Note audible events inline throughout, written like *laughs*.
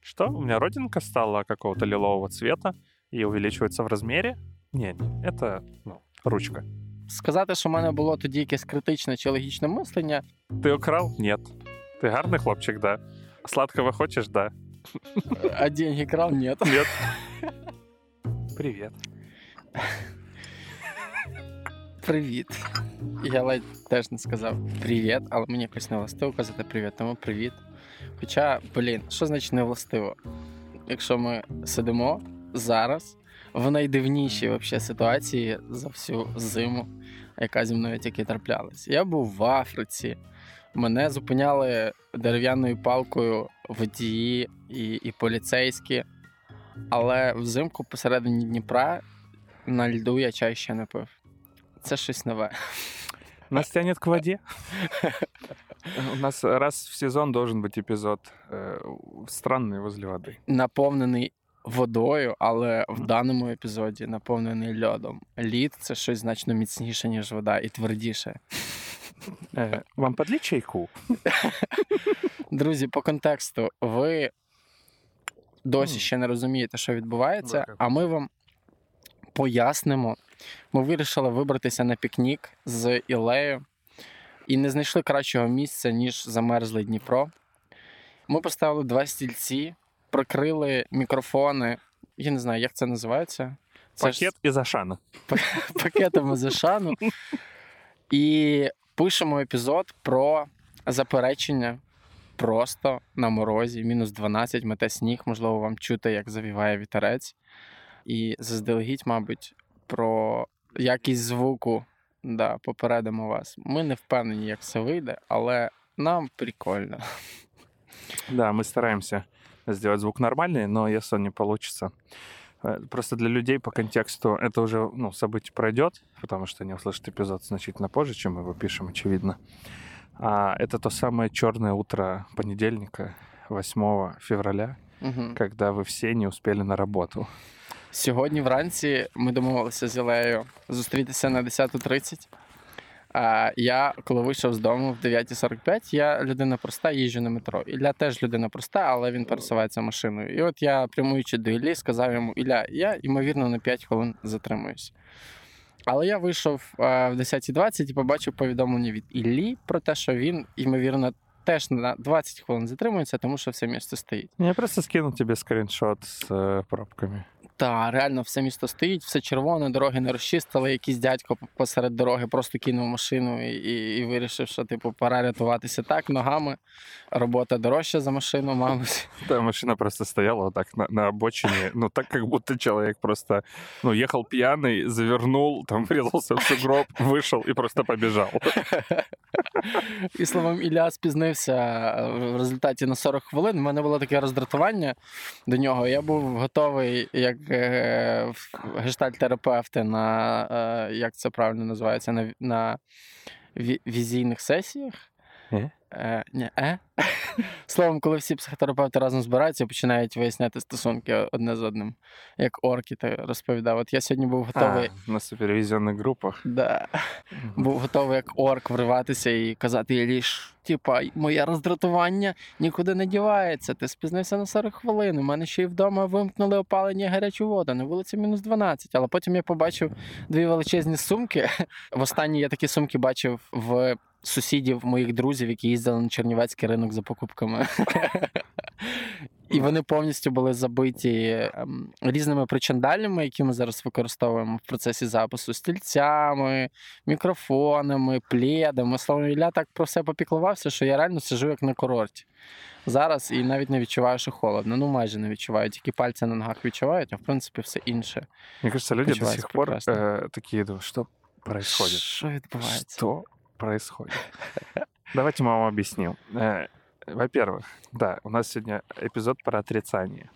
Что? У меня родинка стала какого-то лилового цвета и увеличивается в размере? Не, не, это ну, ручка. Сказати, що в мене було тоді якесь критичне чи логічне мислення, Ты украл? Нет. Ты гарный хлопчик, да. Сладкого хочешь? Да. а деньги крав, ні. Нет. *laughs* Привет. Привіт. Я ледь теж не сказав привіт, але мені якось не властиво казати привіт, тому привіт. Хоча, блін, що значить не властиво? Якщо ми сидимо зараз в найдивнішій вообще ситуації за всю зиму, яка зі мною тільки траплялась. Я був в Африці, мене зупиняли дерев'яною палкою водії і, і поліцейські, але взимку посередині Дніпра на льду я чай ще не пив. Це щось нове. Нас тянет к воде. У нас раз в сезон должен быть эпизод э, странный возле воды. Наповнений водою, але в даному епізоді наповнений льодом. Лід це щось значно міцніше, ніж вода, і твердіше. Э, вам подлить чайку? Друзі, по контексту, ви досі Мгм. ще не розумієте, що відбувається, Да. а ми вам пояснимо. Ми вирішили вибратися на пікнік з Ілею і не знайшли кращого місця, ніж замерзлий Дніпро. Ми поставили два стільці, прикрили мікрофони. Я не знаю, як це називається. Це ж Пакет из Ашана. *laughs* пакетами з Ашану. І пишемо епізод про заперечення просто на морозі, мінус 12, мете сніг, можливо, вам чути, як завіває вітерець. І заздалегідь, мабуть, про якість звуку да, попередимо вас. Ми не впевнені, як все вийде, але нам прикольно. Да, мы стараемся сделать звук нормальный, но если он не получится. Просто для людей по контексту это уже ну, событие пройдет, потому что они услышат эпизод значительно позже, чем мы его пишем, очевидно. А это то самое черное утро понедельника, 8 февраля, Угу. когда вы все не успели на работу. Сьогодні вранці ми домовилися з Ілею зустрітися на 10.30. А я, коли вийшов з дому в 9.45, я людина проста, їжджу на метро. Ілля теж людина проста, але він пересувається машиною. І от я, прямуючи до Іллі, сказав йому: Ілля, я, ймовірно, на 5 хвилин затримуюсь. Але я вийшов в 10.20 і побачив повідомлення від Іллі про те, що він, ймовірно, теж на 20 хвилин затримується, тому що все місто стоїть. Я просто скину тебе скриншот с э, пробками. Та реально все місто стоїть, все червоне, дороги не розчистили. Якийсь дядько посеред дороги просто кинув машину і, і, і вирішив, що типу пора рятуватися так ногами. Робота дорожча за машину, мабуть. Да, машина просто стояла так на, на обочине, ну так как будто человек просто, ну, ехал пьяный, завернул, там врезался в сугроб, вышел и просто побежал. І словом, Ілля спізнився в результаті на 40 хвилин. У мене було таке роздратування до нього. Я був готовий, як е, гештальт-терапевти на е, як це правильно називається, на, на візійних сесіях. Е? Е, ні, е? *laughs* Словом, коли всі психотерапевти разом збираються і починають виясняти стосунки одне з одним, як орки, ти розповідав. От я сьогодні був готовий. А, на супервизионных группах. Да. Був готовий як орк вриватися і казати Іліш, типа, моє роздратування нікуди не дівається. Ти спізнився на 40 хвилин. У мене ще й вдома вимкнули опалення і гарячу воду. На вулиці мінус 12. Але потім я побачив дві величезні сумки. *laughs* Востаннє я такі сумки бачив в сусідів моїх друзів, які їздили на Чернівецький ринок за покупками. І вони повністю були забиті ем, різними причандалями, які ми зараз використовуємо в процесі запису: стільцями, мікрофонами, пледами. Словом, Ілля так про все попіклувався, що я реально сижу як на курорті. Зараз і навіть не відчуваю, що холодно. Ну, майже не відчуваю. Тільки пальці на ногах відчувають, а в принципі все інше. Мне кажется, люди до сих пор э, думают, что происходит? Що відбувається? Что происходит? *laughs* Давайте мы вам объясним. Э, Во-первых, да, у нас сегодня эпизод про отрицание.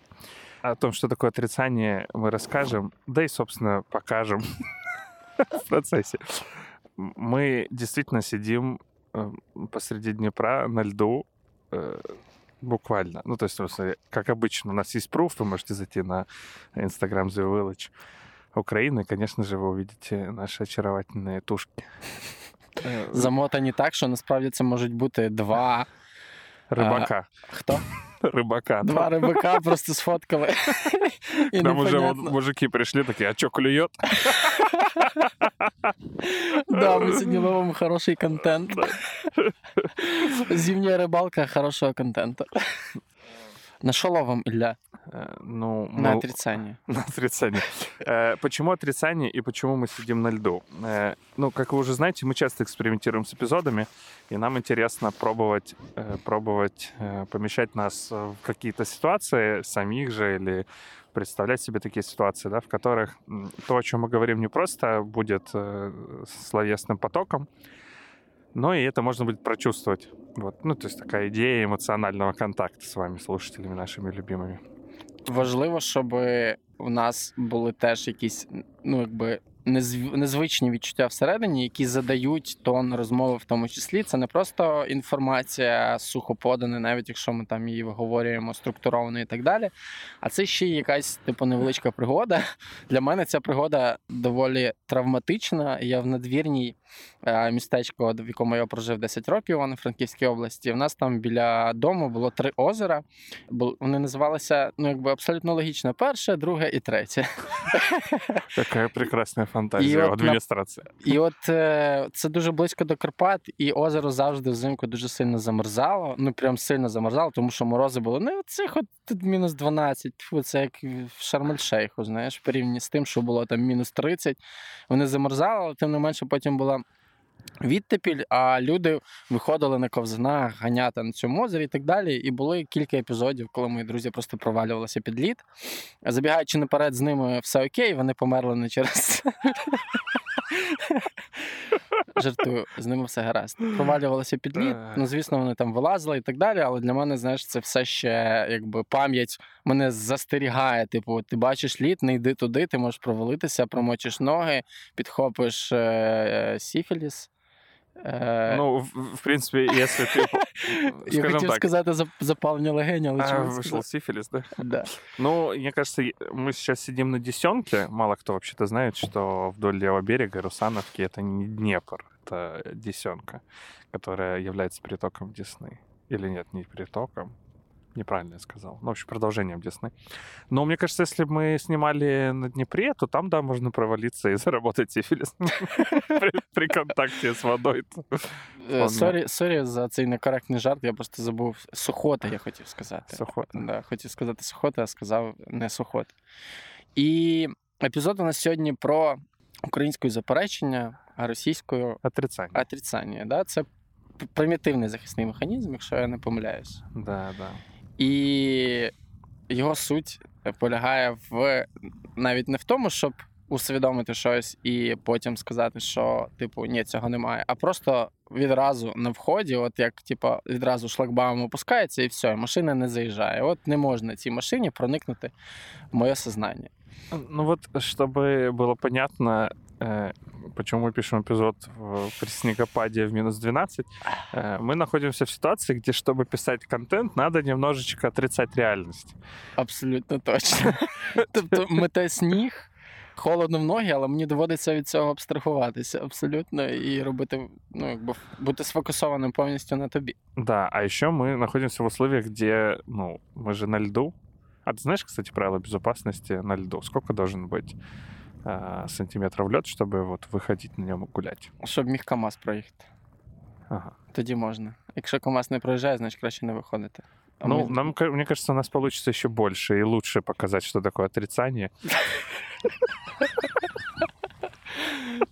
О том, что такое отрицание, мы расскажем, да и, собственно, покажем *laughs* в процессе. Мы действительно сидим э, посреди Днепра на льду, э, буквально. Ну, то есть, смысле, как обычно, у нас есть пруф, вы можете зайти на Instagram The Village. Украины, конечно же, вы увидите наши очаровательные тушки. Э, Замотані так, що насправді це можуть бути два. Рыбака. Хто? Рыбака. Два рибака просто сфоткали. *laughs* І Там уже вот непонятно. мужики пришли такие, а чё клюет? *laughs* Да, ми сьогодні ловимо хороший контент. *laughs* Зимня рибалка хорошого контенту. На що ловим, Ілля? Э, Ну, На мы- отрицання. *laughs* На отрицание. Э, Почему отрицание и почему мы сидим на льду? Э, Ну, как вы уже знаете, мы часто экспериментируем с эпизодами, и нам интересно пробовать, э, пробовать э, помещать нас в какие-то ситуации самих же или представлять себе такие ситуации, да, в которых то, о чем мы говорим, не просто будет э, словесным потоком, но и это можно будет прочувствовать. Вот. Ну, то есть такая идея эмоционального контакта с вами, слушателями нашими любимыми. Важливо, щоб у нас були теж якісь, ну якби. Незв- Незвичні відчуття всередині, які задають тон розмови, в тому числі. Це не просто інформація сухо подана, навіть якщо ми там її виговорюємо структуровано і так далі. А це ще й якась типу невеличка пригода. Для мене ця пригода доволі травматична. Я в Надвірній е, містечко, в якому я прожив 10 років, Івано-Франківській області. У нас там біля дому було три озера. Вони називалися ну якби абсолютно логічно: перше, друге і третє. Какая прекрасная И у вот на- І от е, це дуже близько до Карпат, і озеро завжди взимку дуже сильно замерзало. Ну прям сильно замерзало, тому що морози були. Ну, цих от тут мінус 12. Фу, це як в Шарм-ель-Шейху, знаєш, порівняно з тим, що було там мінус 30. Вони замерзали, але тим не менше потім була. Відтепіль, а люди виходили на ковзанах, ганяти на цьому озері і так далі. І були кілька епізодів, коли мої друзі просто провалювалися під лід. Забігаючи наперед, з ними все окей, вони померли не через Жартую, з ними все гаразд. Провалювалися під лід. Ну, звісно, вони там вилазили і так далі. Але для мене, знаєш, це все ще якби пам'ять мене застерігає. Типу, ти бачиш лід, не йди туди, ти можеш провалитися, промочиш ноги, підхопиш е, сіфіліс. Е, Ну, в, в принципе, если ты, *laughs* я хотів так, сказати зап- запалення легень, але а, вышел сказав? сифилис, да? *laughs* Да. Ну, мне кажется, мы сейчас сидим на Десенке. Мало кто вообще-то знает, что вдоль левого берега Русановки это не Днепр, это Десенка, которая является притоком Десны. Или нет, не притоком Неправильно я сказал. Ну, в общем, продолжением Десны. Но мне кажется, если бы мы снимали на Днепре, то там, да, можно провалиться и заработать сифилис *laughs* при, при контакте с водой. Е, Вполне. Сорі, сорі за цей некоректний жарт, я просто забув. Сухота, я хотів сказати. Сухота. Да, хотів сказати сухота, а сказав не сухота. І епізод у нас сьогодні про українською заперечення, а російською Отрицание. отрицання. Да? Це п- примітивний захисний механізм, якщо я не помиляюсь. Да, да. І його суть полягає в навіть не в тому, щоб усвідомити щось і потім сказати, що типу ні, цього немає, а просто відразу на вході, от як типу, відразу шлагбаум опускається, і все, і машина не заїжджає. От не можна цій машині проникнути в моє сознання. Ну вот, чтобы было понятно, э, почему мы пишем эпизод в, при снегопаде в минус 12, э, мы находимся в ситуации, где, чтобы писать контент, надо немножечко отрицать реальность. Абсолютно точно. *laughs* Тобто мете сніг. Холодно в ноги, але мені доводиться від цього абстрахуватися абсолютно і робити, ну якби бути сфокусованим повністю на тобі. Да, а еще мы находимся в условиях, где, ну, мы же на льду. А ты знаешь, кстати, правила безопасности на льду? Сколько должен быть э, сантиметров лед, чтобы вот выходить на нем и гулять? Щоб міг КАМАЗ проїхати. Ага. Тоді можна. Якщо КАМАЗ не проїжджає, значить краще не виходити. А ну, ми- нам, ка- мне кажется, у нас получится еще больше и лучше показать, что такое отрицание.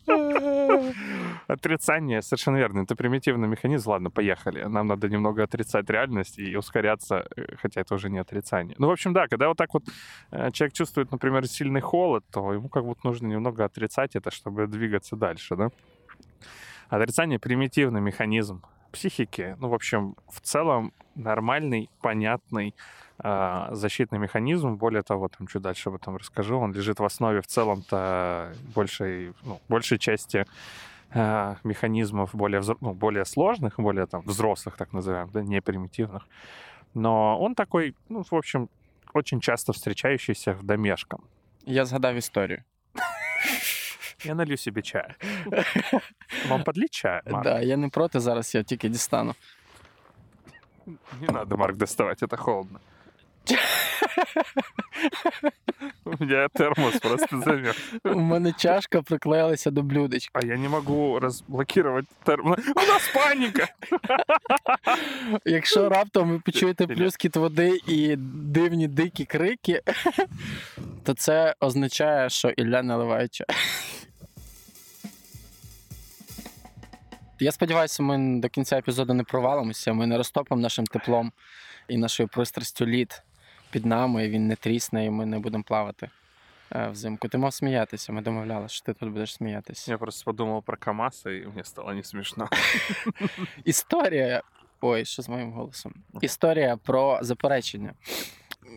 *laughs* Отрицание, совершенно верно. Это примитивный механизм. Ладно, поехали. Нам надо немного отрицать реальность и ускоряться, э, хотя это уже не отрицание. Ну, в общем, да, когда вот так вот э, человек чувствует, например, сильный холод, то ему как будто нужно немного отрицать это, чтобы двигаться дальше, да? Отрицание — примитивный механизм психики. Ну, в общем, в целом нормальный, понятный а, защитный механизм. Более того, там чуть дальше об этом расскажу. Он лежит в основе в целом-то большей, ну, большей части а, механизмов более, взро- ну, более сложных, более там взрослых, так называемых, да, не примитивных. Но он такой, ну, в общем, очень часто встречающийся в домешком. Я згадав історію. Я налью себе чая. Вам подлить чая, *laughs* Марк? Да, я не проти, зараз я тільки дістану. Не надо, Марк, доставать, это холодно. *laughs* У меня термос просто замерз. У мене чашка приклеїлася до блюдечка. А я не могу разблокировать термос. У нас паника! Якщо раптом ви почуєте плюскіт води і дивні дикі крики, то це означає, що Ілля наливає чай. Я сподіваюся, ми до кінця епізоду не провалимося, ми не розтопимо нашим теплом і нашою пристрастю лід під нами, і він не трісне, і ми не будемо плавати е, взимку. Ти мав сміятися, ми домовлялися, що ти тут будеш сміятися. Я просто подумал про КамАЗ, и мне стало не смешно. *laughs* Історія. Ой, що з моїм голосом? Історія про заперечення.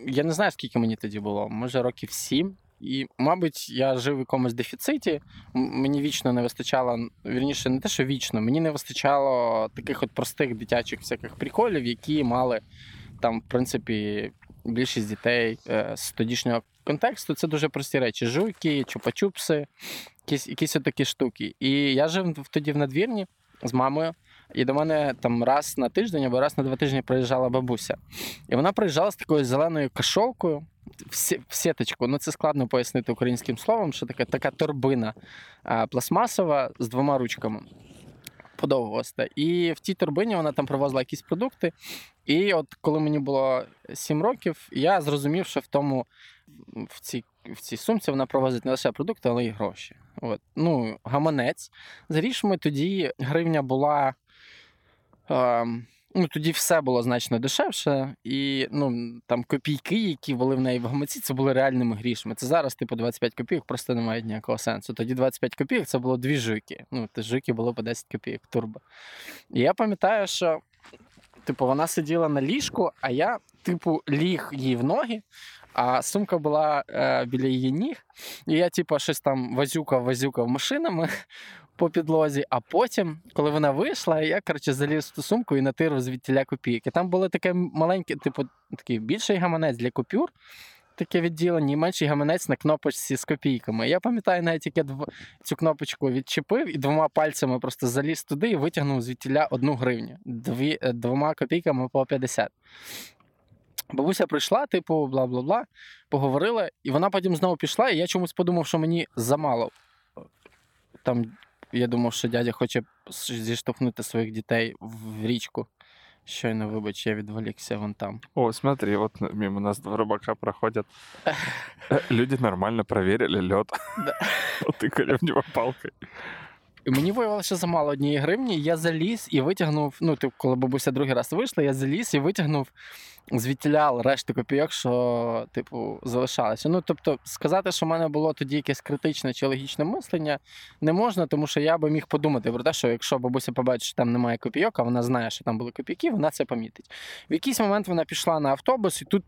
Я не знаю, скільки мені тоді було, може років сім. І, мабуть, я жив в якомусь дефіциті. Мені вічно не вистачало, вірніше, не те, що вічно, мені не вистачало таких от простих дитячих всяких приколів, які мали там, в принципі, більшість дітей е, з тодішнього контексту. Це дуже прості речі: жуйки, чупа-чупси, якісь, якісь такі штуки. І я жив тоді в надвірні з мамою. І до мене там раз на тиждень або раз на два тижні приїжджала бабуся. І вона приїжджала з такою зеленою кашолкою в сі- в сіточку. Ну це складно пояснити українським словом, що таке така торбина пластмасова з двома ручками. Подовгоста. І в тій торбині вона там привозила якісь продукти. І от коли мені було 7 років, я зрозумів, що в тому в цій, в цій сумці вона провозить не лише продукти, але й гроші. От. Ну, гаманець. З грішми тоді гривня була. Ем, ну, тоді все було значно дешевше, і ну, там копійки, які були в неї в гаманці, це були реальними грішми. Це зараз, типу, 25 копійок просто не має ніякого сенсу. Тоді 25 копійок це було дві жуйки. Ну, те жуйки було по 10 копійок турбо. І я пам'ятаю, що типу, вона сиділа на ліжку, а я, типу, ліг їй в ноги. А сумка була е, біля її ніг, і я, типу, щось там вазюкав, вазюкав машинами по підлозі. А потім, коли вона вийшла, я коротше заліз в ту сумку і натирив звідтіля копійки. Там було таке маленьке, типу, такий більший гаманець для купюр. Таке відділення, і менший гаманець на кнопочці з копійками. Я пам'ятаю, навіть як я цю кнопочку відчепив і двома пальцями просто заліз туди і витягнув звідтіля одну гривню. Дві... е, Двома копійками по 50. Бабуся прийшла, типу, бла бла бла, поговорила, і вона потім знову пішла, і я чомусь подумав, що мені замало. Там я думав, що дядя хоче зіштовхнути своїх дітей в річку. Щойно, вибач, я відволікся вон там. О, смотри, вот мимо нас два рыбака проходят. *laughs* Э, Люди нормально проверили лед. Да. *laughs* Потыкали в него палкой. І мені виявилося замало однієї гривні, я заліз і витягнув. Ну, типу, коли бабуся другий раз вийшла, я заліз і витягнув звідтіля решти копійок, що, типу, залишалося. Ну, тобто, сказати, що в мене було тоді якесь критичне чи логічне мислення, не можна, тому що я би міг подумати про те, що якщо бабуся побачить, що там немає копійок, а вона знає, що там були копійки, вона це помітить. В якийсь момент вона пішла на автобус, і тут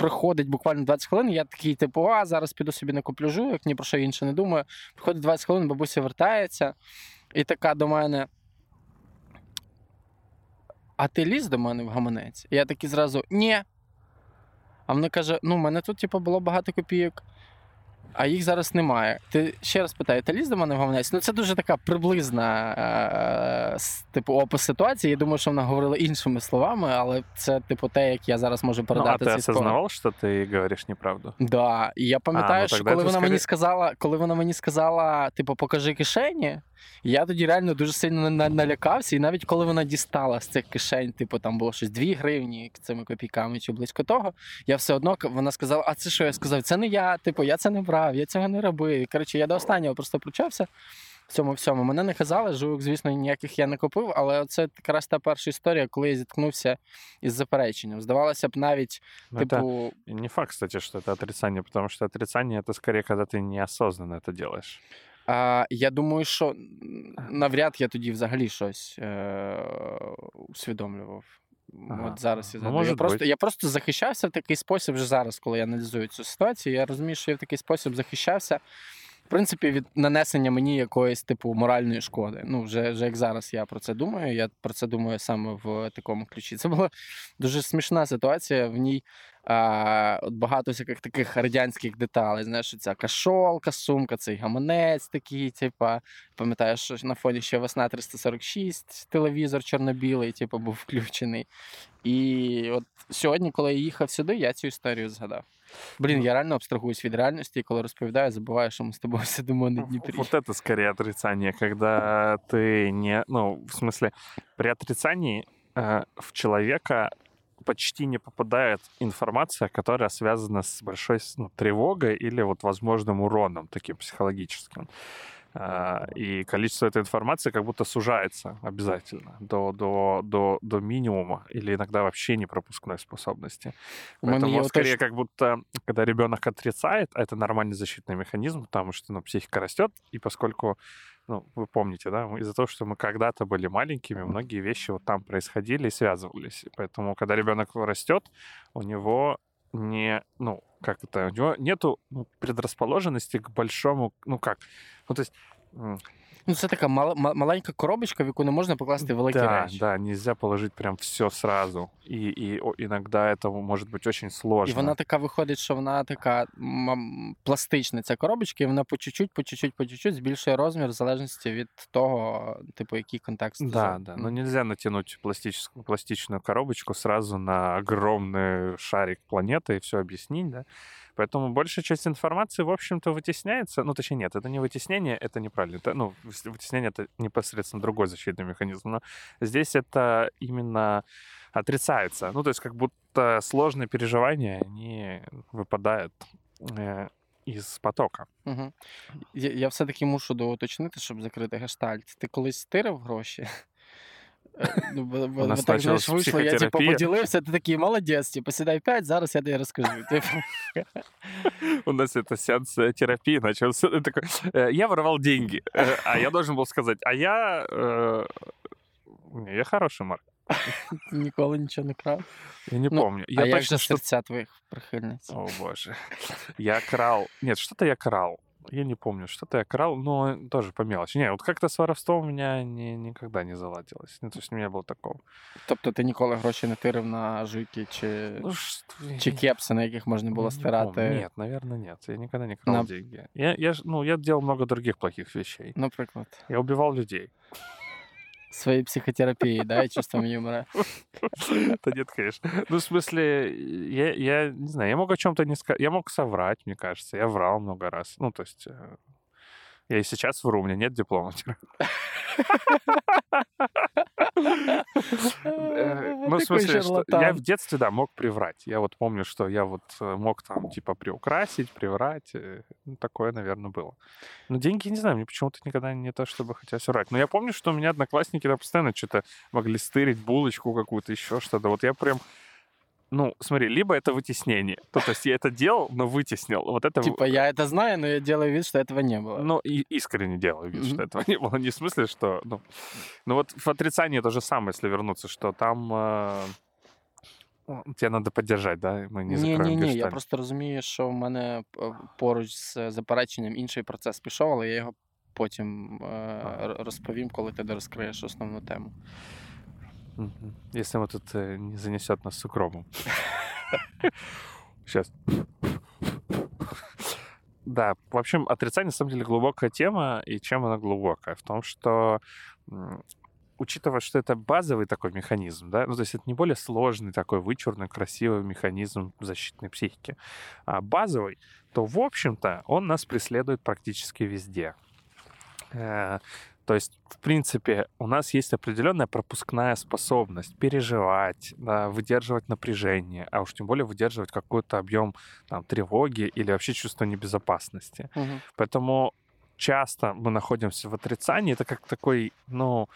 приходить буквально 20 хвилин. Я такий, типу, а зараз піду собі не куплю жуйок, ні про що інше не думаю. Приходить 20 хвилин, бабуся вертається, і така до мене. А ти ліз до мене в гаманець? І я такий зразу ні. А вона каже: ну, в мене тут, типу, було багато копійок, а їх зараз немає. Ти ще раз питаю, ти ліз до мене в гаманець? Ну, це дуже така приблизна е, типу, опис ситуації. Я думаю, що вона говорила іншими словами, але це, типу, те, як я зараз можу Ну, а передати ты цей осознавал, что ты неправду? Да, і я пам'ятаю, ну, що коли вона вона мені сказала, коли вона мені сказала, типу, покажи кишені, я тоді реально дуже сильно на- налякався. І навіть коли вона дістала з цих кишень, типу, там було щось 2 гривні цими копійками чи близько того, я все одно к- вона сказала: А це що? Я сказав, це не я, типу, я це не брав, я цього не робив. І, Коротше, я до останнього просто пручався. В цьому всьому мене не казали, жук, звісно, ніяких я не купив, але це якраз та перша історія, коли я зіткнувся із запереченням. Здавалося б, навіть, Ну, это типу, не факт, кстати, что это отрицание, потому что отрицание это скорее, когда ты неосознанно это делаешь. А, я думаю, що навряд я тоді взагалі щось е- усвідомлював. Ага. От зараз я, Ну, може я, просто, бути. я просто захищався в такий спосіб вже зараз, коли я аналізую цю ситуацію. Я розумію, що я в такий спосіб захищався, принципі, від нанесення мені якоїсь типу моральної шкоди. Ну, вже, вже як зараз я про це думаю. Я про це думаю саме в такому ключі. Це була дуже смішна ситуація. В ній а, от багато всяких таких радянських деталей. Знаєш, ця кашолка, сумка, цей гаманець такий, типа, пам'ятаєш, що на фоні ще весна 346, телевізор чорно-білий, типу, був включений. І от сьогодні, коли я їхав сюди, я цю історію згадав. Блін, я реально абстрагуюсь від реальності, і коли розповідаю, забуваю, що ми з тобою *laughs* сидимо на Дніпрі. Вот это скорее отрицание, когда ты не... Ну, в смысле, при отрицании э, в человека почти не попадает информация, которая связана с большой ну, тревогой или вот возможным уроном таким психологическим. А, И количество этой информации как будто сужается обязательно до, до, до, до минимума или иногда вообще непропускной способности. Поэтому є скорее отож- как будто, когда ребенок отрицает, а это нормальный защитный механизм, потому что ну, психика растет, и поскольку, ну, вы помните, да, из-за того, что мы когда-то были маленькими, многие вещи вот там происходили и связывались. И Поэтому, когда ребенок растет, у него не, ну, как это, у него нету ну, предрасположенности к большому, ну как, ну то есть м, Ну, це така мал- ма- маленька коробочка, в яку не можна покласти великі да, речі. да, нельзя положить прям все сразу. И, и о- иногда это может быть очень сложно. І вона така виходить, що вона така м, пластична, ця коробочка, і вона по чуть-чуть, по чуть-чуть, по чуть-чуть збільшує розмір в залежності від того, типу, який контекст. Да, взяв. да, М. но нельзя натянуть пластическую, пластичную коробочку сразу на огромный шарик планеты и все объяснить, да. Поэтому большая часть информации, в общем-то, вытесняется. Ну, точнее, нет, это не вытеснение, это неправильно. Это, ну, вытеснение — это непосредственно другой защитный механизм. Но здесь это именно отрицается. Ну, то есть как будто сложные переживания, они выпадают э, из потока. Угу. Я, я все-таки мушу доуточнити, щоб закрити гештальт. Ти колись стирив гроші? Е, *laughs* Ну, бо, бо, У нас бо так, знаєш, почалась вийшло, я типу психотерапія. поділився, ти такий молодець, типу, сідай п'ять, зараз я тобі розкажу. *laughs* Типу, У нас это сеанс э, терапии начался. Ты такой, э, я воровал деньги, э, а я должен был сказать, а я... э, не, я хороший, Марк. *laughs* ніколи нічого не крав. Я не Ну, помню. Я а як точно же что... серця твоїх прихильниць? О, боже. Я крал... Нет, что-то я крал. Я не помню, что-то я крал, но тоже по мелочи. Не, вот как-то с воровством у меня ни- никогда не заладилось. Ну, то есть у меня было такого. Тобто ти ніколи гроші не тирив на жуйки чи, Ну, что... чи кепси, на яких можна було Не стирати? помню. Нет, наверное, нет. Я никогда не крал На- деньги. Я, я, ну, я делал много других плохих вещей. Наприклад, Я убивал людей своєї психотерапії, да, і чувством юмора. *laughs* Да нет, конечно. Ну, в смысле, я, я не знаю, я мог о чем-то не сказать. Я мог соврать, мне кажется. Я врал много раз. Ну, то есть, э, я и сейчас вру, у меня нет диплома. *laughs* Э, Ну, в смысле, я в детстве, да, мог приврать. Я вот помню, что я вот э, мог там, типа, приукрасить, приврать. э, Ну, такое, наверное, было. Но деньги, не знаю, мне почему-то никогда не то, чтобы хотелось врать. Но я помню, что у меня одноклассники постоянно что-то могли стырить, булочку какую-то, еще что-то. Вот я прям ну, смотри, либо это вытеснение. То, то есть я это делал, но вытеснил. Вот это... Типа, я это знаю, но я делаю вид, что этого не было. Ну, и искренне делаю вид, что Мгм. этого не было. Не в смысле, что... Ну, ну вот в отрицании то же самое, если вернуться, что там... э, ну, тебе надо поддержать, да? Мы не ні, закроем ні, ні. Я гештальт. просто розумію, що в мене е, поруч з запереченням інший процес пішов, але я його потім е, р- розповім, коли ти розкриєш основну тему. Если мы тут э, не занесет нас с укромом. Сейчас. Да, в общем, отрицание на самом деле глубокая тема, и чем она глубокая? В том, что учитывая, что это базовый такой механизм, да, ну, то есть это не более сложный такой вычурный, красивый механизм защитной психики, а базовый, то, в общем-то, он нас преследует практически везде. То есть, в принципе, у нас есть определенная пропускная способность переживать, да, выдерживать напряжение, а уж тем более выдерживать какой-то объем там, тревоги или вообще чувство небезопасности. Угу. Поэтому часто мы находимся в отрицании. Это как такой, ну,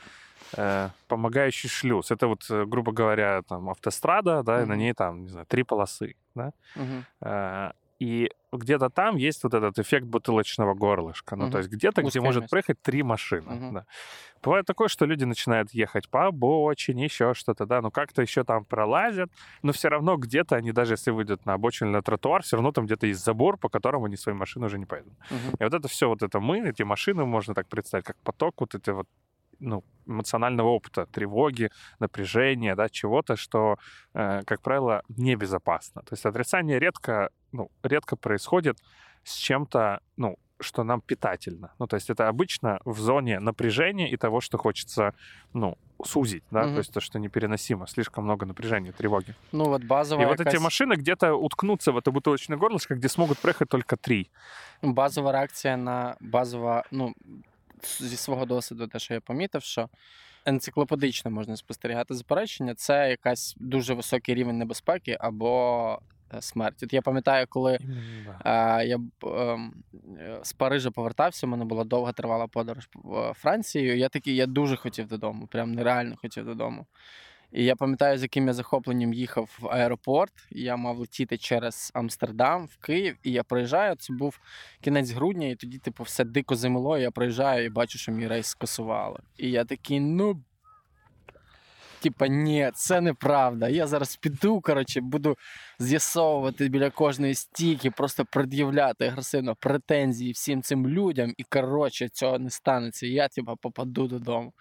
э, помогающий шлюз. Это вот, э, грубо говоря, там автострада, да, и на ней там, не знаю, три полосы, да. Угу. Э, И где-то там есть вот этот эффект бутылочного горлышка. Ну, Мгм. то есть где-то, где может место. проехать три машины. Мгм. да. Бывает такое, что люди начинают ехать по обочине, еще что-то, да, ну как-то еще там пролазят, но все равно где-то они, даже если выйдут на обочину или на тротуар, все равно там где-то есть забор, по которому они свои машины уже не поедут. Мгм. И вот это все, вот это мы, эти машины, можно так представить, как поток вот эти вот ну, эмоционального опыта, тревоги, напряжения, да, чего-то, что, э, как правило, небезопасно. То есть отрицание редко, ну, редко происходит с чем-то, ну, что нам питательно. Ну, то есть это обычно в зоне напряжения и того, что хочется, ну, сузить, да, Мгм. то есть то, что непереносимо, слишком много напряжения, тревоги. Ну, от базова и вот эти машины где-то уткнутся в это бутылочное горлышко, где смогут проехать только три. базова реакція на базова, ну, зі свого досвіду, те, що я помітив, що енциклопедично можна спостерігати заперечення, це якась дуже високий рівень небезпеки або смерті. смерть. От я пам'ятаю, коли е, я ем, е, з Парижа повертався, у мене була довга тривала подорож в Франції. Я такий, я дуже хотів додому, прям нереально хотів додому. І я пам'ятаю, з яким я захопленням їхав в аеропорт. Я мав летіти через Амстердам в Київ, і я приїжджаю. Це був кінець грудня, і тоді, типу, все дико замило. Я приїжджаю і бачу, що мій рейс скасували. І я такий, ну. Типа, ні, це неправда. Я зараз піду, коротше, буду з'ясовувати біля кожної стійки, просто пред'являти агресивно претензії всім цим людям, і коротше, цього не станеться. Я, типа, попаду додому.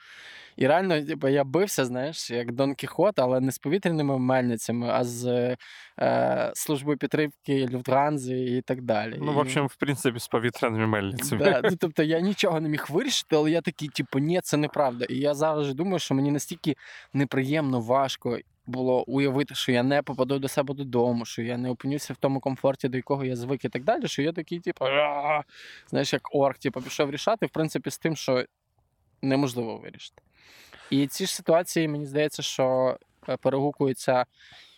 І реально, типу, я бився, знаєш, як Дон Кіхот, але не з повітряними мельницями, а з е, службою підтримки Люфтганзи і так далі. Ну, в общем, в принципе, с повітряними мельницями. Да, ну, *laughs* тобто я нічого не міг вирішити, але я такий, типу, ні, це неправда. І я зараз же думаю, що мені настільки неприємно, важко було уявити, що я не попаду до себе додому, що я не опинюся в тому комфорті, до якого я звик і так далі. Що я такий, типу, знаєш, як орк, типу, пішов рішати, в принципі, з тим, що неможливо вирішити. І ці ж ситуації, мені здається, що е, перегукуються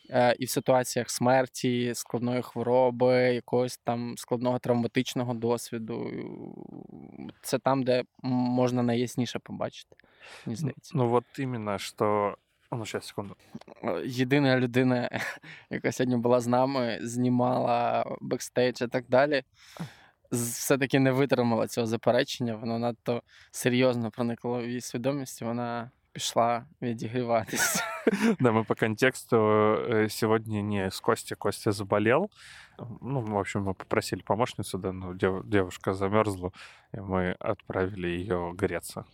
е, і в ситуаціях смерті, складної хвороби, якогось там складного травматичного досвіду. Це там, де можна найясніше побачити. Мені здається. Ну, вот именно, что... Ну, сейчас, секунду. Е, Єдина людина, *laughs* яка сьогодні була з нами, знімала бекстейдж і так далі. з- Все-таки не витримала цього заперечення, воно надто серйозно проникло в її свідомість, і вона пішла відігріватися. *laughs* Да, мы по контексту э, сегодня не с Костей, Костя заболел. Ну, в общем, мы попросили помощницу, да, ну, дев- девушка замерзла, и мы отправили ее греться.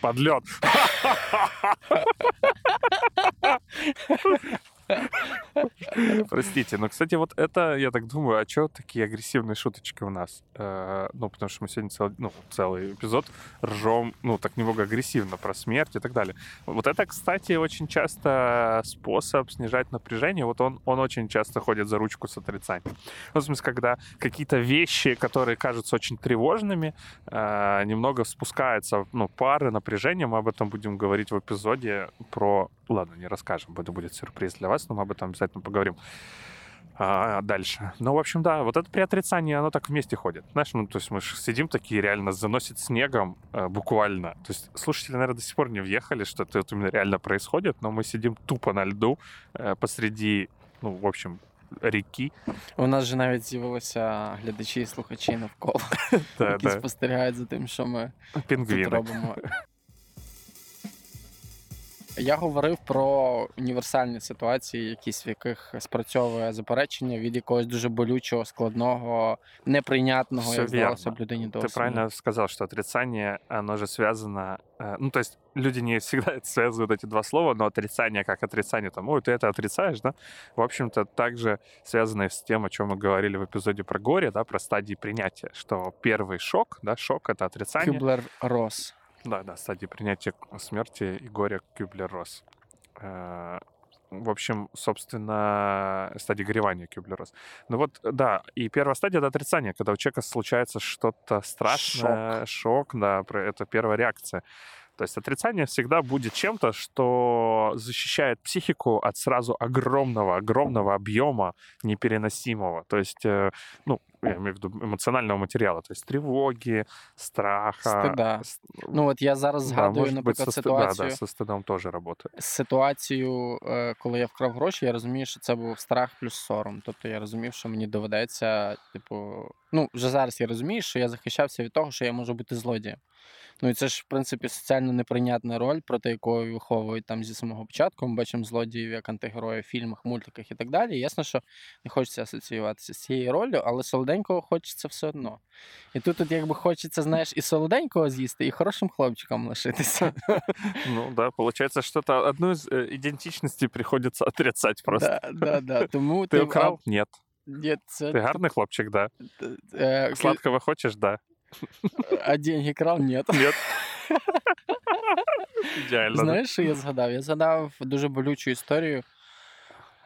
Под лед. *laughs* *laughs* Простите, но, кстати, вот это, я так думаю, а что такие агрессивные шуточки у нас? Э, Ну, потому что мы сегодня целый, ну, целый эпизод ржем, ну, так немного агрессивно про смерть и так далее. Вот это, кстати, очень часто способ снижать напряжение. Вот он, он очень часто ходит за ручку с отрицанием. Ну, в смысле, когда какие-то вещи, которые кажутся очень тревожными, э, немного спускаются, ну, пары напряжения. Мы об этом будем говорить в эпизоде про Ладно, не расскажем, это будет сюрприз для вас, но мы об этом обязательно поговорим а, дальше. Ну, в общем, да, вот это при отрицании, оно так вместе ходит. Знаешь, ну, то есть мы ж сидим такие, реально заносит снегом э, буквально. То есть слушатели, наверное, до сих пор не въехали, что это вот именно реально происходит, но мы сидим тупо на льду э, посреди, ну, в общем, реки. У нас же навіть з'явилися глядачі і слухачі навколо, *laughs* Да, які да, спостерігають за тим, що ми тут пингвины. робимо. Я говорив про універсальні ситуації, якісь в яких спрацьовує заперечення від якогось дуже болючого, складного, неприйнятного, Всё як здавалося б верно. людині Ты досвіду. правильно сказал, что отрицание, оно же связано... э, Ну, то есть люди не всегда *laughs* связывают эти два слова, но отрицание как отрицание, там, ой, ты это отрицаешь, да? В общем-то, также связано и с тем, о чем мы говорили в эпизоде про горе, да, про стадии принятия, что первый шок, да, шок — это отрицание. Кюблер Рос. Да, да, стадии принятия смерти и горя Кюблер-Росс. Э, В общем, собственно, стадия горевания Кюблер-Росс. Ну вот, да, и первая стадия — это отрицание, когда у человека случается что-то страшное, шок, да, про- это первая реакция. То есть отрицание всегда будет чем-то, что защищает психику от сразу огромного, огромного объема непереносимого. То есть, э, ну, я имею в виду эмоционального материала, то есть тревоги, страха. Стыда. с- Ну от я зараз да, згадую, может быть, наприклад, со, стыда, да, ситуацію. со стыдом тоже работает. Ситуацію, е, коли я вкрав гроші, я розумію, що це був страх плюс сором. Тобто я розумів, що мені доведеться, типу, ну вже зараз я розумію, що я захищався від того, що я можу бути злодієм. Ну і це ж, в принципі, соціально неприйнятна роль, проти якої виховують там зі самого початку. Ми бачимо злодіїв як антигероїв в фільмах, мультиках і так далі. Ясно, що не хочеться асоціюватися з цією роллю, але солоденького хочеться все одно. І тут, от якби хочеться, знаєш, і солоденького з'їсти, і хорошим хлопчиком лишитися. *laughs* Ну да, получается, что-то одну из э, идентичностей приходится отрицать просто. Да, да, да. Тому *laughs* Ты ти украл? Нет. Ні, це Ты гарный хлопчик, да. е, Сладкого хочешь, да. а деньги крав? Ні. Нет. *laughs* Идеально. да. Знаєш, що я згадав? Я згадав дуже болючу історію.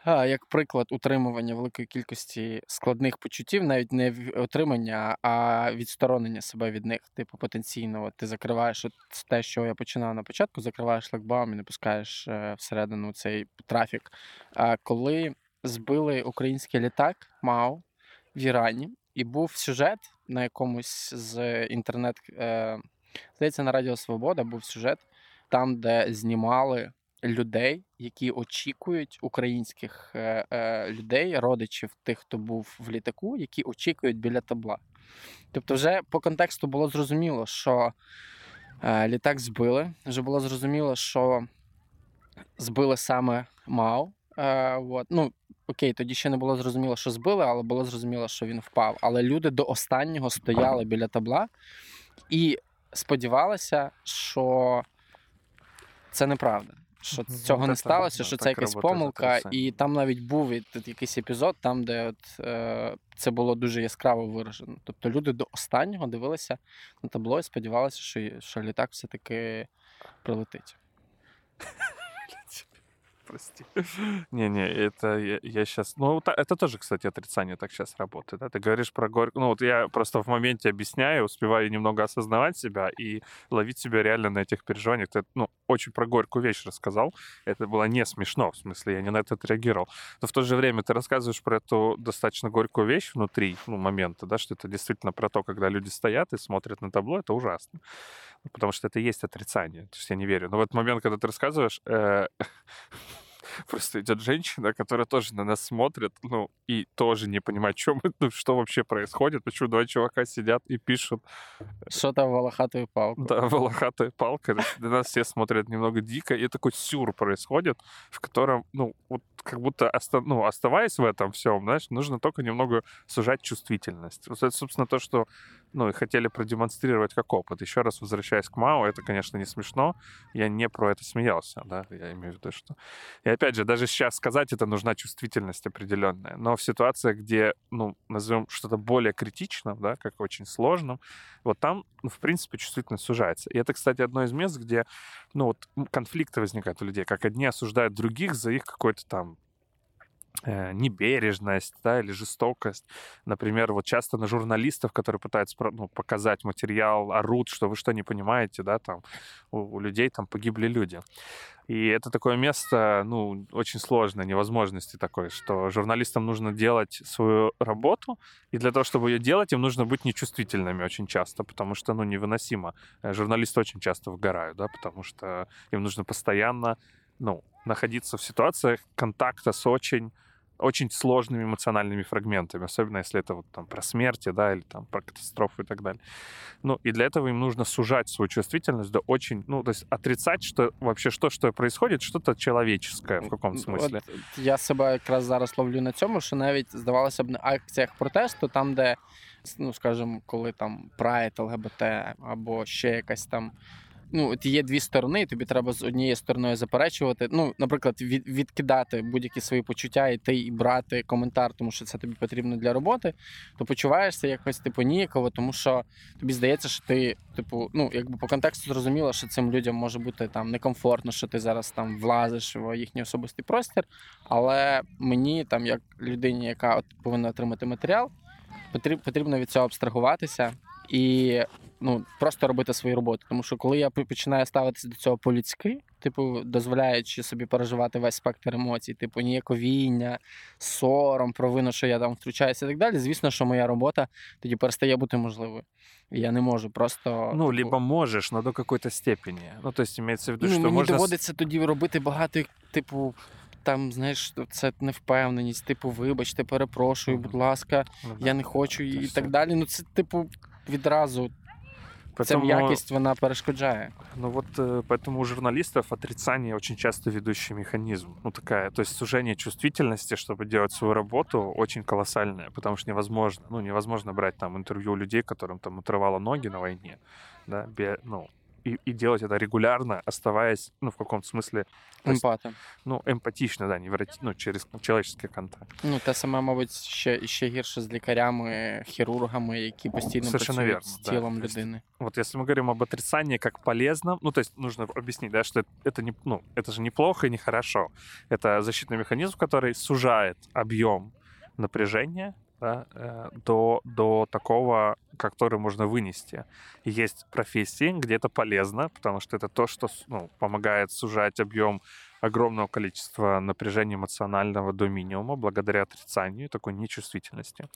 А, як приклад утримування великої кількості складних почуттів, навіть не отримання, а відсторонення себе від них. Типу потенційно, ти закриваєш те, що я починав на початку, закриваєш шлагбаум і не пускаєш е, всередину цей трафік. А коли збили український літак МАУ в Ірані, і був сюжет на якомусь з інтернет, е, здається, на Радіо Свобода був сюжет, там, де знімали людей, які очікують українських е, е, людей, родичів тих, хто був в літаку, які очікують біля табла. Тобто, вже по контексту було зрозуміло, що літак збили. Вже було зрозуміло, що збили саме МАУ. Е, от. Ну, окей, тоді ще не було зрозуміло, що збили, але було зрозуміло, що він впав. Але люди до останнього стояли біля табла і сподівалися, що це неправда. Що Ну, цього не сталося, що це якась помилка, і там навіть був якийсь епізод, там, де от, е, це було дуже яскраво виражено. Тобто люди до останнього дивилися на табло і сподівалися, що, що літак все-таки прилетить. Прости. *laughs* Не-не, это я, сейчас... Ну, это тоже, кстати, отрицание так сейчас работает. Ты говоришь про горько... Ну, вот я просто в моменте объясняю, успеваю немного осознавать себя и ловить себя реально на этих переживаниях. Ты, ну, очень про горькую вещь рассказал. Это было не смешно, в смысле, я не на это отреагировал. Но в то же время ты рассказываешь про эту достаточно горькую вещь внутри, ну, момента, да, что это действительно про то, когда люди стоят и смотрят на табло, это ужасно. Потому что это и есть отрицание. То есть я не верю. Но в этот момент, когда ты рассказываешь, э, *laughs* *laughs* просто идет женщина, которая тоже на нас смотрит, ну, и тоже не понимает, что, мы, *laughs* ну, что вообще происходит, почему два чувака сидят и пишут, Що там волохатою палкою? да, волохатая палка, *laughs* на нас все смотрят немного дико, и такой сюр происходит, в котором, ну, вот как будто, оста- ну, оставаясь в этом всем, знаешь, нужно только немного сужать чувствительность. Вот это, собственно, то, что, ну, и хотели продемонстрировать как опыт. Еще раз возвращаясь к Мао, это, конечно, не смешно, я не про это смеялся, да, я имею в виду, что... И опять же, даже сейчас сказать это нужна чувствительность определенная, но в ситуациях, где, ну, назовем что-то более критичным, да, как очень сложным, вот там, ну, в принципе, чувствительность сужается. И это, кстати, одно из мест, где, ну, вот конфликты возникают у людей, как одни осуждают других за их какой-то там небережность, да, или жестокость. Например, вот часто на журналистов, которые пытаются ну, показать материал, орут, что вы что, не понимаете, да, там у, у людей там погибли люди. И это такое место, ну, очень сложное, невозможности такой, что журналистам нужно делать свою работу, и для того, чтобы ее делать, им нужно быть нечувствительными очень часто, потому что, ну, невыносимо. Э, Журналисты очень часто выгорают, да, потому что им нужно постоянно, ну, находиться в ситуациях контакта с очень очень сложными эмоциональными фрагментами, особенно если это вот там про смерти, да, или там про катастрофу и так далее. Ну, и для этого им нужно сужать свою чувствительность до очень, ну, то есть отрицать, что вообще что, что происходит, что-то человеческое в каком смысле. От я себе якраз зараз ловлю на цьому, що навіть здавалося б на акціях протесту, там, де, ну скажімо, коли там прайд ЛГБТ або ще якась там. Ну, от є дві сторони, і тобі треба з однією стороною заперечувати. Ну, наприклад, від, відкидати будь-які свої почуття, іти і брати коментар, тому що це тобі потрібно для роботи, то почуваєшся якось типу ніяково, тому що тобі здається, що ти, типу, ну, якби по контексту зрозуміло, що цим людям може бути там некомфортно, що ти зараз там влазиш в їхній особистий простір. Але мені, там, як людині, яка от повинна отримати матеріал, потріб- потрібно від цього абстрагуватися і ну, просто робити свою роботу. Тому що коли я починаю ставитися до цього по-людськи, типу, дозволяючи собі переживати весь спектр емоцій, типу ніяковіння, сором, провину, що я там втручаюся і так далі. Звісно, що моя робота тоді перестає бути можливою. Я не можу просто. Ну, типу... либо можеш, но до какой-то степені. Ну, то есть, имеется в виду, ну, що мені можна... доводиться тоді робити багато, типу. Там, знаєш, це невпевненість, типу, вибачте, перепрошую, будь ласка, Ну, я не хочу і так далі. Ну, це, типу, відразу ця Поэтому, м'якість вона перешкоджає. ну вот э, поэтому у журналистов отрицание очень часто ведущий механизм. Ну такая, то есть сужение чувствительности, чтобы делать свою работу, очень колоссальное, потому что невозможно, ну невозможно брать там интервью у людей, которым там отрывало ноги на войне, да, бе- ну и, и делать это регулярно, оставаясь, ну в каком-то смысле, то есть, Емпата. ну эмпатично, да, неврати- ну через человеческий контакт. Ну, те саме, мабуть, ще, ще гірше з лікарями, хірургами, які постійно Совершенно працюють верно, з да. тілом То есть людини. Вот если мы говорим об отрицании как полезном, ну, то есть нужно объяснить, да, что это, это не, ну, это же неплохо и нехорошо. Это защитный механизм, который сужает объем напряжения да, э, до, до такого, который можно вынести. Есть профессии, где это полезно, потому что это то, что ну, помогает сужать объем огромного количества напряжения эмоционального до минимума благодаря отрицанию такой нечувствительности.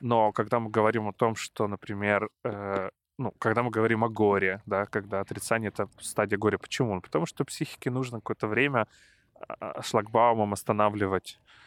Но когда мы говорим о том, что, например, э, ну, когда мы говорим о горе, да, когда отрицание это стадия горя, почему? Ну, потому что психике нужно какое-то время а, шлагбаумом останавливать а,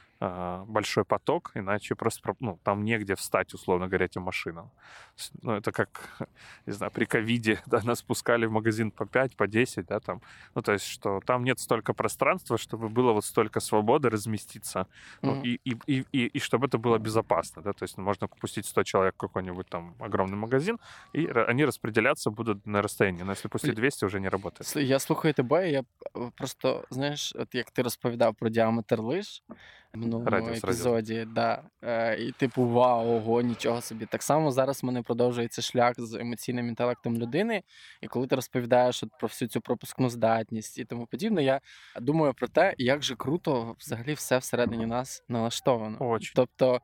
большой поток, иначе просто про- ну, там негде встать, условно говоря, этим машинам. С- Ну, это как, *laughs* не знаю, при ковиде, *laughs* да, нас пускали в магазин по 5, по 10, да, там. Ну, то есть, что там нет столько пространства, чтобы было вот столько свободы разместиться, ну, Мгм. и, и, и, и, и чтобы это было безопасно, да, то есть ну, можно пустить 100 человек в какой-нибудь там огромный магазин, и ра- они распределяться будут на расстоянии, но если пустить 200, уже не работает. С- Я слухаю тебе, і я е, просто, знаєш, от як ти розповідав про діаметр лиш в Минулому Радіус, радіус. епізоді, да, е, і типу, вау, ого, нічого собі. Так само зараз в мене продовжується шлях з емоційним інтелектом людини. І коли ти розповідаєш от про всю цю пропускну здатність і тому подібне, я думаю про те, як же круто взагалі все всередині нас налаштовано. Очень. Тобто,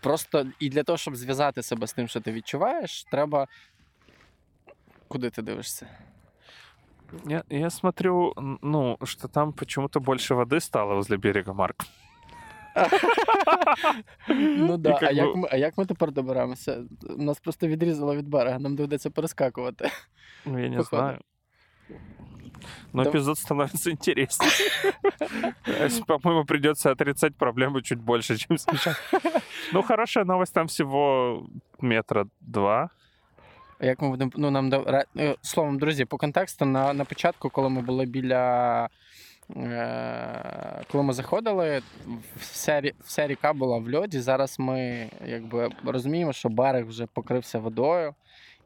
просто і для того, щоб зв'язати себе з тим, що ти відчуваєш, треба. Куди ти дивишся? Я, я смотрю, ну, что там почему-то больше воды стало возле берега, Марк. Ну да, а як ми, а як ми тепер доберемося? Нас просто відрізало від берега, нам доведеться перескакувати. Ну, я не Походу. знаю. Но Да. эпизод становится интереснее. По-моему, придется отрицать проблему чуть больше, чем сейчас. Ну, хорошая новость, там всего метра два. Як ми будемо. Ну, нам е, Словом, друзі, по контексту, на, на початку, коли ми були біля. Е, коли ми заходили, вся, вся ріка була в льоді. Зараз ми якби розуміємо, що берег вже покрився водою,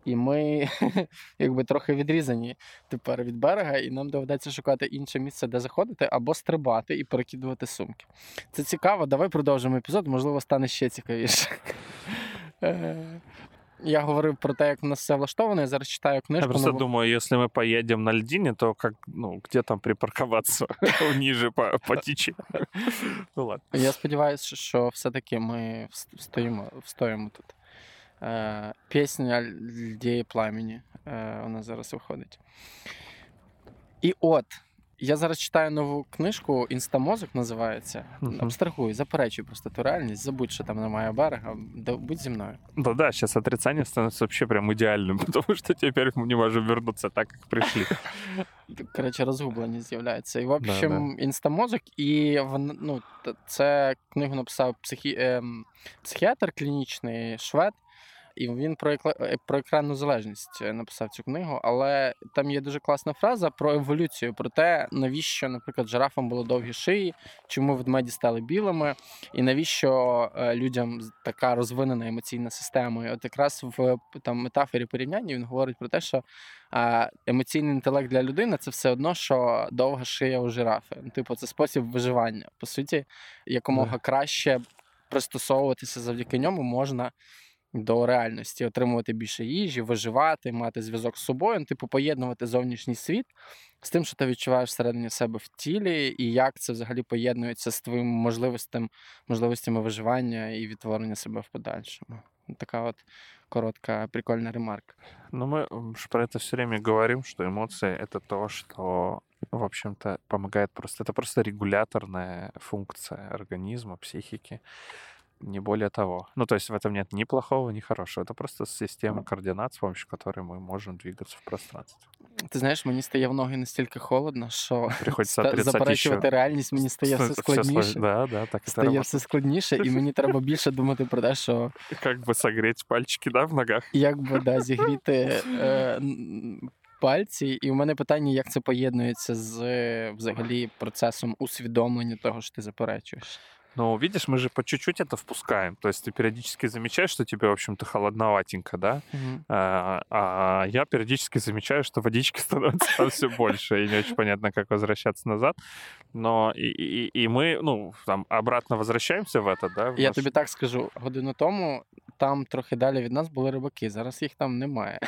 і ми *laughs* якби трохи відрізані тепер від берега, і нам доведеться шукати інше місце, де заходити, або стрибати і перекидувати сумки. Це цікаво. Давай продовжимо епізод, можливо, стане ще цікавіше. *laughs* Е, Я говорив про те, як в нас все влаштовано. Я зараз читаю Я книжку. просто нову. думаю, если мы поедем на льдине, то как, ну, где там припарковаться *laughs* ниже по, по течению? *laughs* Ну ладно. Я сподіваюся, що все-таки ми вс- встоїмо, встоїмо тут. Е, пісня Льдіє пламені. Е, вона зараз виходить. І от, я зараз читаю нову книжку Інстамозок називається. Мгм. Абстрагую, заперечую просто ту реальність, забудь, що там немає берега. Да, будь зі мною. Да-да, сейчас отрицание становится вообще прям идеальным, *laughs* потому что теперь мы не можем вернуться так, как пришли. *laughs* Коротше, розгубленість з'являється. І, в общем, інстамозок, і вон, ну, це книгу написав психі... психіатр клінічний швед. І він про, е, про екранну залежність е, написав цю книгу, але там є дуже класна фраза про еволюцію, про те, навіщо, наприклад, жирафам було довгі шиї, чому ведмеді стали білими, і навіщо е, людям така розвинена емоційна система. І от якраз в там метафорі порівняння він говорить про те, що а емоційний інтелект для людини це все одно, що довга шия у жирафи. Типу, це спосіб виживання. По суті, якомога краще пристосовуватися завдяки ньому можна до реальності, отримувати більше їжі, виживати, мати зв'язок з собою, ну, типу, поєднувати зовнішній світ з тим, що ти відчуваєш всередині себе в тілі, і як це взагалі поєднується з твоїм можливостям, можливостями виживання і відтворення себе в подальшому. Така от коротка, прикольна ремарка. Ну, мы м, ж про это все время говорим, что эмоции — это то, что, в общем-то, помогает просто... Это просто регуляторная функция организма, психики, не более того. Ну, то есть в этом нет ни плохого, ни хорошего. Это просто система координат, с помощью которой мы можем двигаться в пространстве. Ти знаєш, мені стає в ноги настільки холодно, що Приходится ста- отрицать заперечувати еще. реальність мені стає все Всё складніше. сло- Да, да, так это Стає работает. все складніше, і мені треба більше думати про те, що Как бы согреть пальчики, да, в ногах? як би да, зігріти е, н- пальці. І у мене питання, як це поєднується з е, взагалі процесом усвідомлення того, що ти заперечуєш. Ну, видишь, мы же по чуть-чуть это впускаем. То есть ты периодически замечаешь, что тебе, в общем-то, холодноватенько, да? А, а я периодически замечаю, что водички становится *laughs* там все больше, и не очень понятно, как возвращаться назад. Но и, и, и мы, ну, там, обратно возвращаемся в это, да? в Я наш- тобі так скажу, годину тому там трохи далі від нас були рибаки, зараз їх там немає.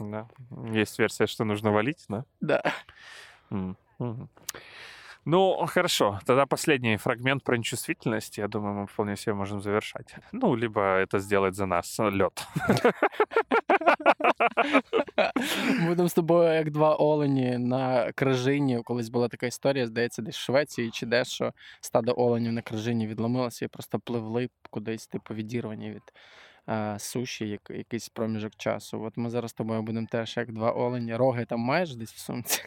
Да. Есть версия, что нужно валить, да? Да. М, мгм. Ну, хорошо. Тогда последний фрагмент про нечувствительность. Я думаю, мы вполне себе можем завершать. Ну, либо это сделать за нас лед. Будемо з тобою як два олені на кражині. Колись була така історія, здається, десь в Швеції чи де, що стадо оленів на кражині відломилося і просто пливли кудись, типу, відірвані від суші, як, якийсь проміжок часу. От ми зараз з тобою будемо теж як два олені. Роги там маєш десь в сумці.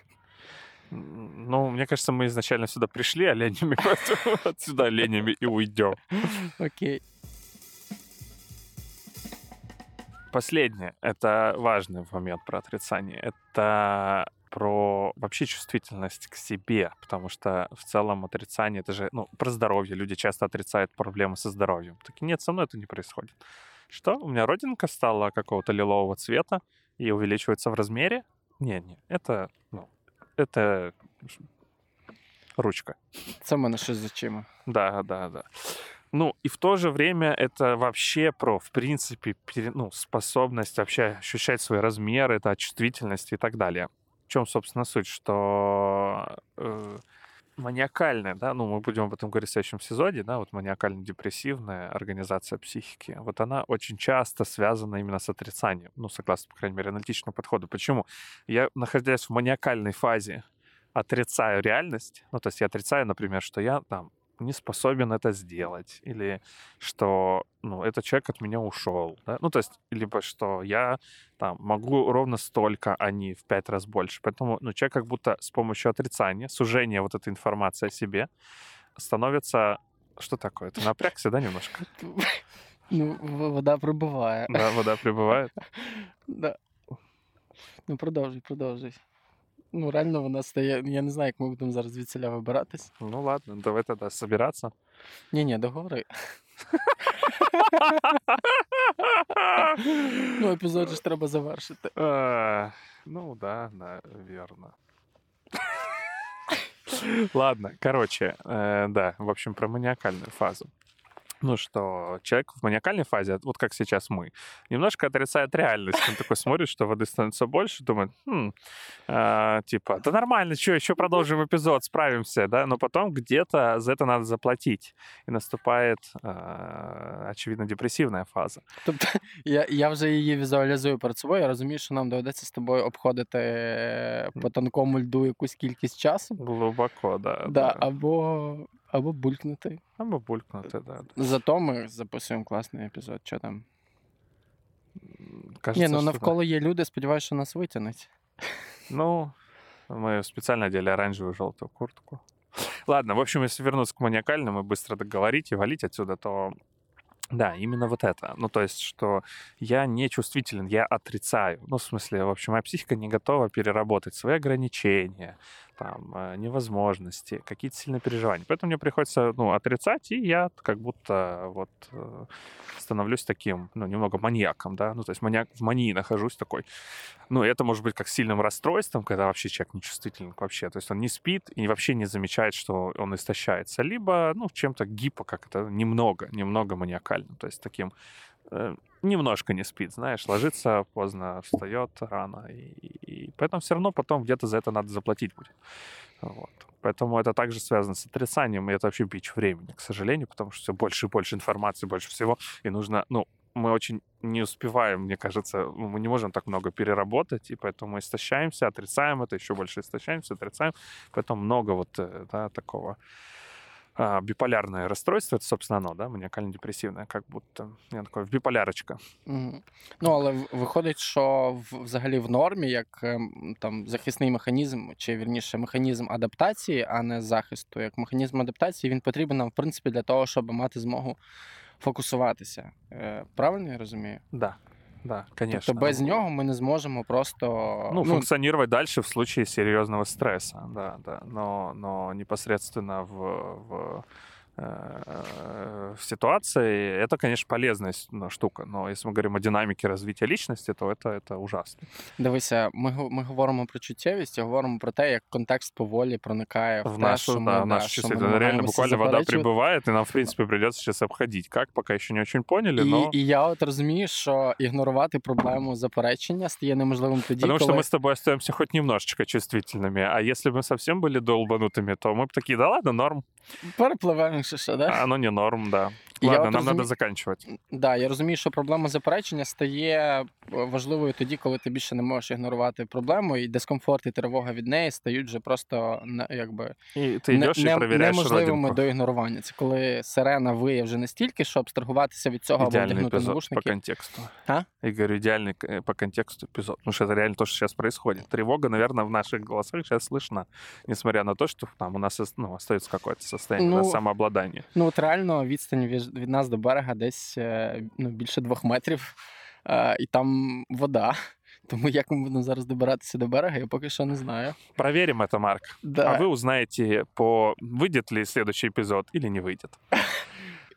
Ну, мне кажется, мы изначально сюда пришли оленями, *laughs* поэтому отсюда оленями и уйдем. Окей. Последнее, это важный момент про отрицание, это про вообще чувствительность к себе, потому что в целом отрицание, это же, ну, про здоровье. Люди часто отрицают проблемы со здоровьем. Так нет, со мной это не происходит. Что? У меня родинка стала какого-то лилового цвета и увеличивается в размере? Не, не, это, ну, это ручка. Це в мене щось з очима. Да, да, да. Ну, и в то же время это вообще про, в принципе, пере- ну, способность вообще ощущать свои размеры, да, чувствительность и так далее. В чем, собственно, суть, что э, маниакальная, да, ну, мы будем об этом говорить в следующем сезоне, да, вот маниакально-депрессивная организация психики, вот она очень часто связана именно с отрицанием, ну, согласно, по крайней мере, аналитичному подходу. Почему? Я, находясь в маниакальной фазе, отрицаю реальность, ну, то есть я отрицаю, например, что я там не способен это сделать, или что, ну, этот человек от меня ушел, да? ну, то есть, либо что я там могу ровно столько, а не в пять раз больше. Поэтому, ну, человек как будто с помощью отрицания, сужения вот этой информации о себе становится... Что такое? Ты напрягся, да, немножко? *laughs* Ну, вода прибуває. Да, вода прибывает. *laughs* Да. Ну, продовжуй, продовжуй Ну, реально вона стає. Я не знаю, як ми будемо зараз звідсіля вибиратись. Ну, ладно, давай тогда собираться. Ні, ні, договори. *laughs* Ну, епізод же ж треба завершити. А, Ну да, да, верно. *laughs* Ладно, короче, э, да, в общем, про маниакальную фазу. Ну что, человек в маниакальной фазе, вот как сейчас мы, немножко отрицает реальность. Он такой смотрит, что воды становится больше, думает, «Хм, а, типа, да нормально, что, еще продолжим эпизод, справимся, да, но потом где-то за это надо заплатить. И наступает, а, очевидно, депрессивная фаза. Тобто, *laughs* я, я вже її візуалізую перед собою. Я розумію, що нам доведеться з тобою обходити е, по тонкому льду якусь кількість часу. Глубоко, да. Да, або, або булькнути. Або булькнути, да. Зато ми записуємо класний епізод. Що там? Кажется, Ні, ну что да. навколо є люди, сподіваюся, що нас витягнуть. Ну, мы специально одели оранжевую и желтую куртку. Ладно, в общем, если вернуться к маниакальному и быстро договорить и валить отсюда, то да, именно вот это. Ну, то есть, что я не чувствителен, я отрицаю. Ну, в смысле, в общем, моя психика не готова переработать свои ограничения, там, э, невозможности, какие-то сильные переживания. Поэтому мне приходится, ну, отрицать, и я как будто вот э, становлюсь таким, ну, немного маньяком, да, ну, то есть маньяк, в мании нахожусь такой. Ну, это может быть как сильным расстройством, когда вообще человек нечувствителен вообще, то есть он не спит и вообще не замечает, что он истощается, либо, ну, чем-то гипо, как это, немного, немного маниакально, то есть таким немножко не спит, знаешь, ложится поздно, встает рано, и, и поэтому все равно потом где-то за это надо заплатить будет. Вот. Поэтому это также связано с отрицанием, и это вообще бич времени, к сожалению, потому что все больше и больше информации, больше всего, и нужно, ну, мы очень не успеваем, мне кажется, мы не можем так много переработать, и поэтому мы истощаемся, отрицаем это, еще больше истощаемся, отрицаем, поэтому много вот э, да, такого а, биполярное расстройство, это, собственно, оно, да, маніакально-депресивне, як будто я такой в біполярочка. Мгм. Ну, але виходить, що взагалі в нормі, як ем, там захисний механізм, чи вірніше механізм адаптації, а не захисту, як механізм адаптації, він потрібен нам, в принципі, для того, щоб мати змогу фокусуватися. Е, Правильно я розумію? Да, да, конечно. Тобто без нього ми не зможемо просто Ну, функционировать дальше в случае серьезного стресса, да, да. Но, но непосредственно в, в ситуации это, конечно, полезная с- ну, штука. Но если мы говорим о динамике развития личности, то это, это ужасно. Дивися, ми, го- ми говоримо про чуттєвість, і говоримо про те, як контекст поволі проникає в, В те, нашу, що ми, да, да, в нашу що часы. ми Это реально намагаємося буквально вода заперечувати. прибывает, и нам, в принципе, придется сейчас обходить. Как, пока еще не очень поняли, но... І, і я от розумію, що ігнорувати проблему заперечення стає неможливим тоді, Потому коли что мы с тобой остаемся хоть немножечко чувствительными. А если бы мы совсем были долбанутыми, то мы бы такие, да ладно, норм. перепливемо ще, да? Оно не норм, да. Я Ладно, от нам надо разуме- заканчивать. Да, я розумію, що проблема заперечення стає е, важливою тоді, коли ти більше не можеш ігнорувати проблему, і дискомфорт і тривога від неї стають вже просто не- якби И ты идешь и проверяешь неможливими родинку. до ігнорування. Це коли сирена виє вже настільки, що абстрагуватися від цього або Идеальный вдягнути эпизод по навушники. контексту. А? И говорю, идеальный э, по контексту эпизод. Потому что это реально то, что сейчас происходит. Тревога, наверное, в наших голосах сейчас слышна, несмотря на то, что там у нас ну, остается какое-то состояние Ну, да, самообладания. Ну, от реально відстань від, від нас до берега десь е, ну, більше двох метрів, е, і там вода. *laughs* Тому як ми будемо зараз добиратися до берега, я поки що не знаю. Проверим это, Марк. Да. А вы узнаете, по выйдет ли следующий эпизод или не выйдет. *laughs*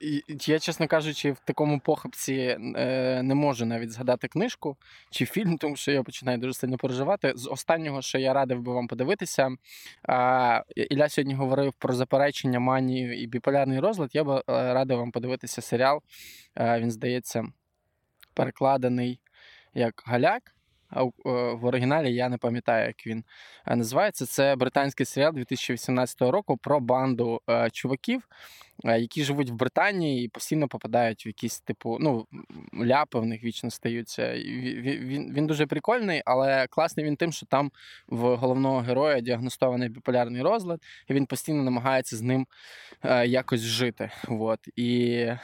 Я, чесно кажучи, в такому похабці е, не можу навіть згадати книжку чи фільм, тому що я починаю дуже сильно переживати. З останнього, що я радив би вам подивитися, Ілля сьогодні говорив про заперечення, манію і біполярний розлад. Я би е, радив вам подивитися серіал. Е, він здається перекладений як Галяк. А в оригіналі я не пам'ятаю, як він називається. Це британський серіал 2018 року про банду чуваків, які живуть в Британії і постійно попадають в якісь типу, ну, ляпи в них вічно стаються. Він, він дуже прикольний, але класний він тим, що там в головного героя діагностований біполярний розлад, і він постійно намагається з ним е, якось жити. От. І е,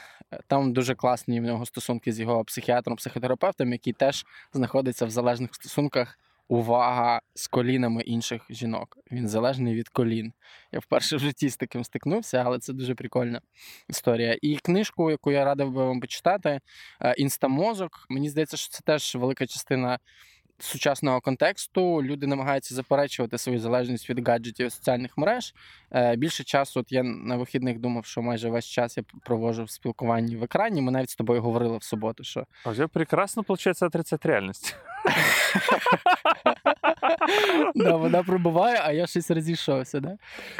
там дуже класні в нього стосунки з його психіатром, психотерапевтом, який теж знаходиться в залежних стосунках. Увага з колінами інших жінок. Він залежний від колін. Я вперше в житті з таким стикнувся, але це дуже прикольна історія. І книжку, яку я радив би вам почитати, е, Інстамозок. Мені здається, що це теж велика частина сучасного контексту. Люди намагаються заперечувати свою залежність від гаджетів і соціальних мереж. Е, Більше часу, от я на вихідних думав, що майже весь час я провожу в спілкуванні в екрані. Ми навіть з тобою говорили в суботу, що А вже прекрасно виходить, отрицать реальность. *laughs* да, вона пробуває, а я щось розійшовся. Да?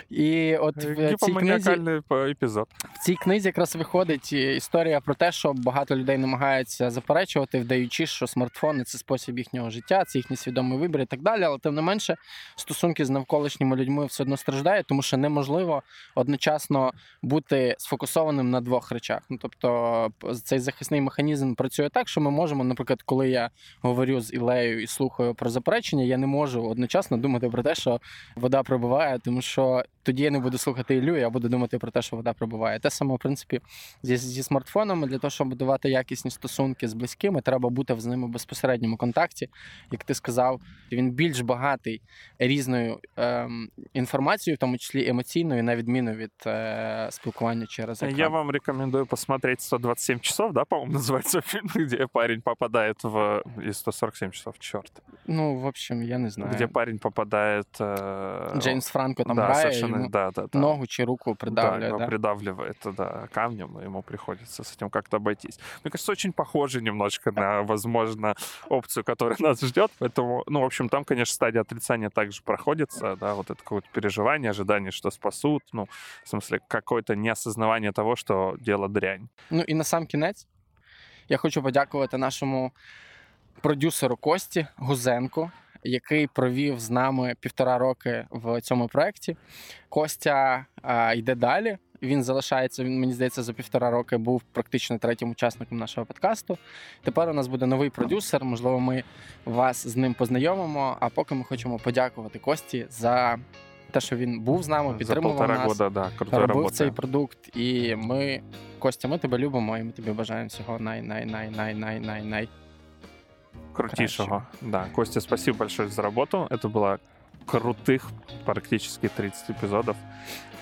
І от в Э, цій книзі Гипоманиакальный по- эпизод. В цій книзі якраз виходить і історія про те, що багато людей намагаються заперечувати, вдаючи, що смартфони це спосіб їхнього життя, це їхній свідомий вибір і так далі. Але тим не менше, стосунки з навколишніми людьми все одно страждають, тому що неможливо одночасно бути сфокусованим на двох речах. Ну тобто, п- цей захисний механізм працює так, що ми можемо, наприклад, коли я говорю з Ілею і слухаю про заперечення, я не можу одночасно думати про те, що вода прибуває, тому що тоді я не буду слухати Іллю, я буду думати про те, що вода прибуває. Те саме, в принципі, зі, зі смартфонами для того, щоб будувати якісні стосунки з близькими, треба бути з ними в безпосередньому контакті. Як ти сказав, він більш багатий різною ем, інформацією, в тому числі емоційною, на відміну від е, спілкування через екран. Я вам рекомендую посмотреть 127 часов, да, по-моему, называется фильм, где *laughs* парень попадает в... И 147 часов, черт. Ну, в общем, я не знаю. Где парень попадает... э, Джеймс Франко там да, грає, совершенно, йому да, да, да. ногу чи руку да, придавлює. его Да, придавливает да, камнем, и ему приходится с этим как-то обойтись. Мне кажется, очень похоже немножко на, возможно, опцию, которая нас ждет. Поэтому, ну, в общем, там, конечно, стадия отрицания также проходится, да, вот это какое-то переживание, ожидание, что спасут, ну, в смысле, какое-то неосознавание того, что дело дрянь. Ну і на сам кінець я хочу подякувати нашому продюсеру Кості Гузенку, Який провів з нами півтора роки в цьому проєкті. Костя йде далі. Він залишається. Він мені здається за півтора роки був практично третім учасником нашого подкасту. Тепер у нас буде новий продюсер. Можливо, ми вас з ним познайомимо. А поки ми хочемо подякувати Кості за те, що він був з нами, підтримував полтора нас. года, да, робив роботи. цей продукт, і ми, Костя, ми тебе любимо, і ми тобі бажаємо всього най най най най най най най крутейшего. Да, Костя, спасибо большое за работу. Это было крутых практически 30 эпизодов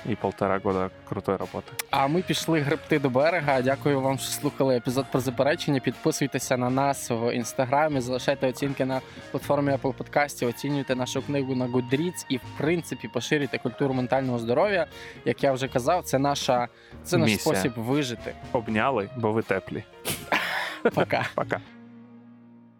и полтора года крутой работы. А ми пішли гребти до берега. Дякую вам, що слухали епізод про заперечення. Підписуйтеся на нас в інстаграмі, залишайте оцінки на платформі Apple Podcast, оцінюйте нашу книгу на Goodreads і, в принципі, поширюйте культуру ментального здоров'я. Як я вже казав, це наша це наш Місія. спосіб вижити. Обняли, бо ви теплі. Пока. Пока.